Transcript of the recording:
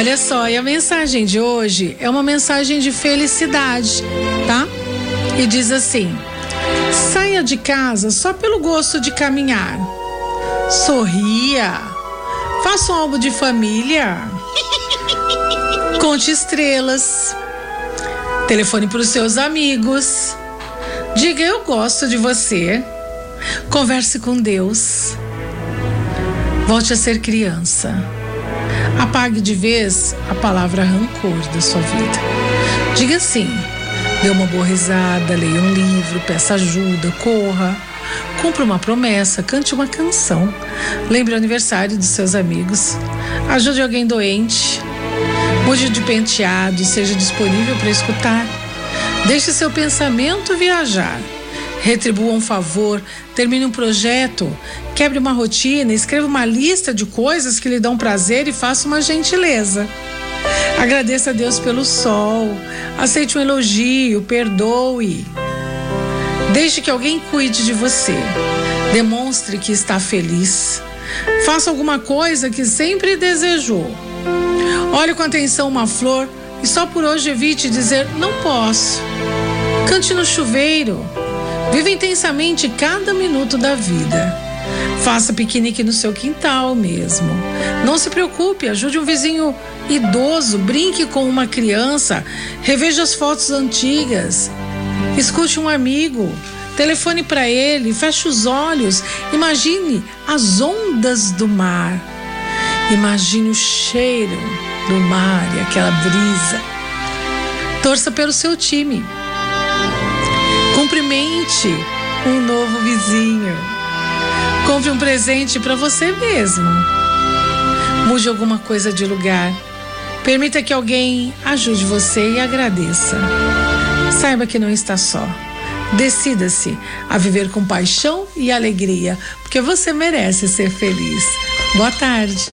Olha só, e a mensagem de hoje é uma mensagem de felicidade, tá? E diz assim: saia de casa só pelo gosto de caminhar. Sorria. Faça um álbum de família. Conte estrelas. Telefone para os seus amigos. Diga eu gosto de você. Converse com Deus. Volte a ser criança. Apague de vez a palavra rancor da sua vida. Diga sim. Dê uma boa risada, leia um livro, peça ajuda, corra. Cumpra uma promessa, cante uma canção. Lembre o aniversário dos seus amigos. Ajude alguém doente. Mude de penteado, seja disponível para escutar. Deixe seu pensamento viajar. Retribua um favor, termine um projeto, quebre uma rotina, escreva uma lista de coisas que lhe dão prazer e faça uma gentileza. Agradeça a Deus pelo sol, aceite um elogio, perdoe. Deixe que alguém cuide de você. Demonstre que está feliz. Faça alguma coisa que sempre desejou. Olhe com atenção uma flor e só por hoje evite dizer não posso. Cante no chuveiro. Viva intensamente cada minuto da vida. Faça piquenique no seu quintal mesmo. Não se preocupe, ajude um vizinho idoso, brinque com uma criança, reveja as fotos antigas. Escute um amigo, telefone para ele, feche os olhos, imagine as ondas do mar. Imagine o cheiro do mar e aquela brisa. Torça pelo seu time. Cumprimente um novo vizinho. Compre um presente para você mesmo. Mude alguma coisa de lugar. Permita que alguém ajude você e agradeça. Saiba que não está só. Decida-se a viver com paixão e alegria, porque você merece ser feliz. Boa tarde.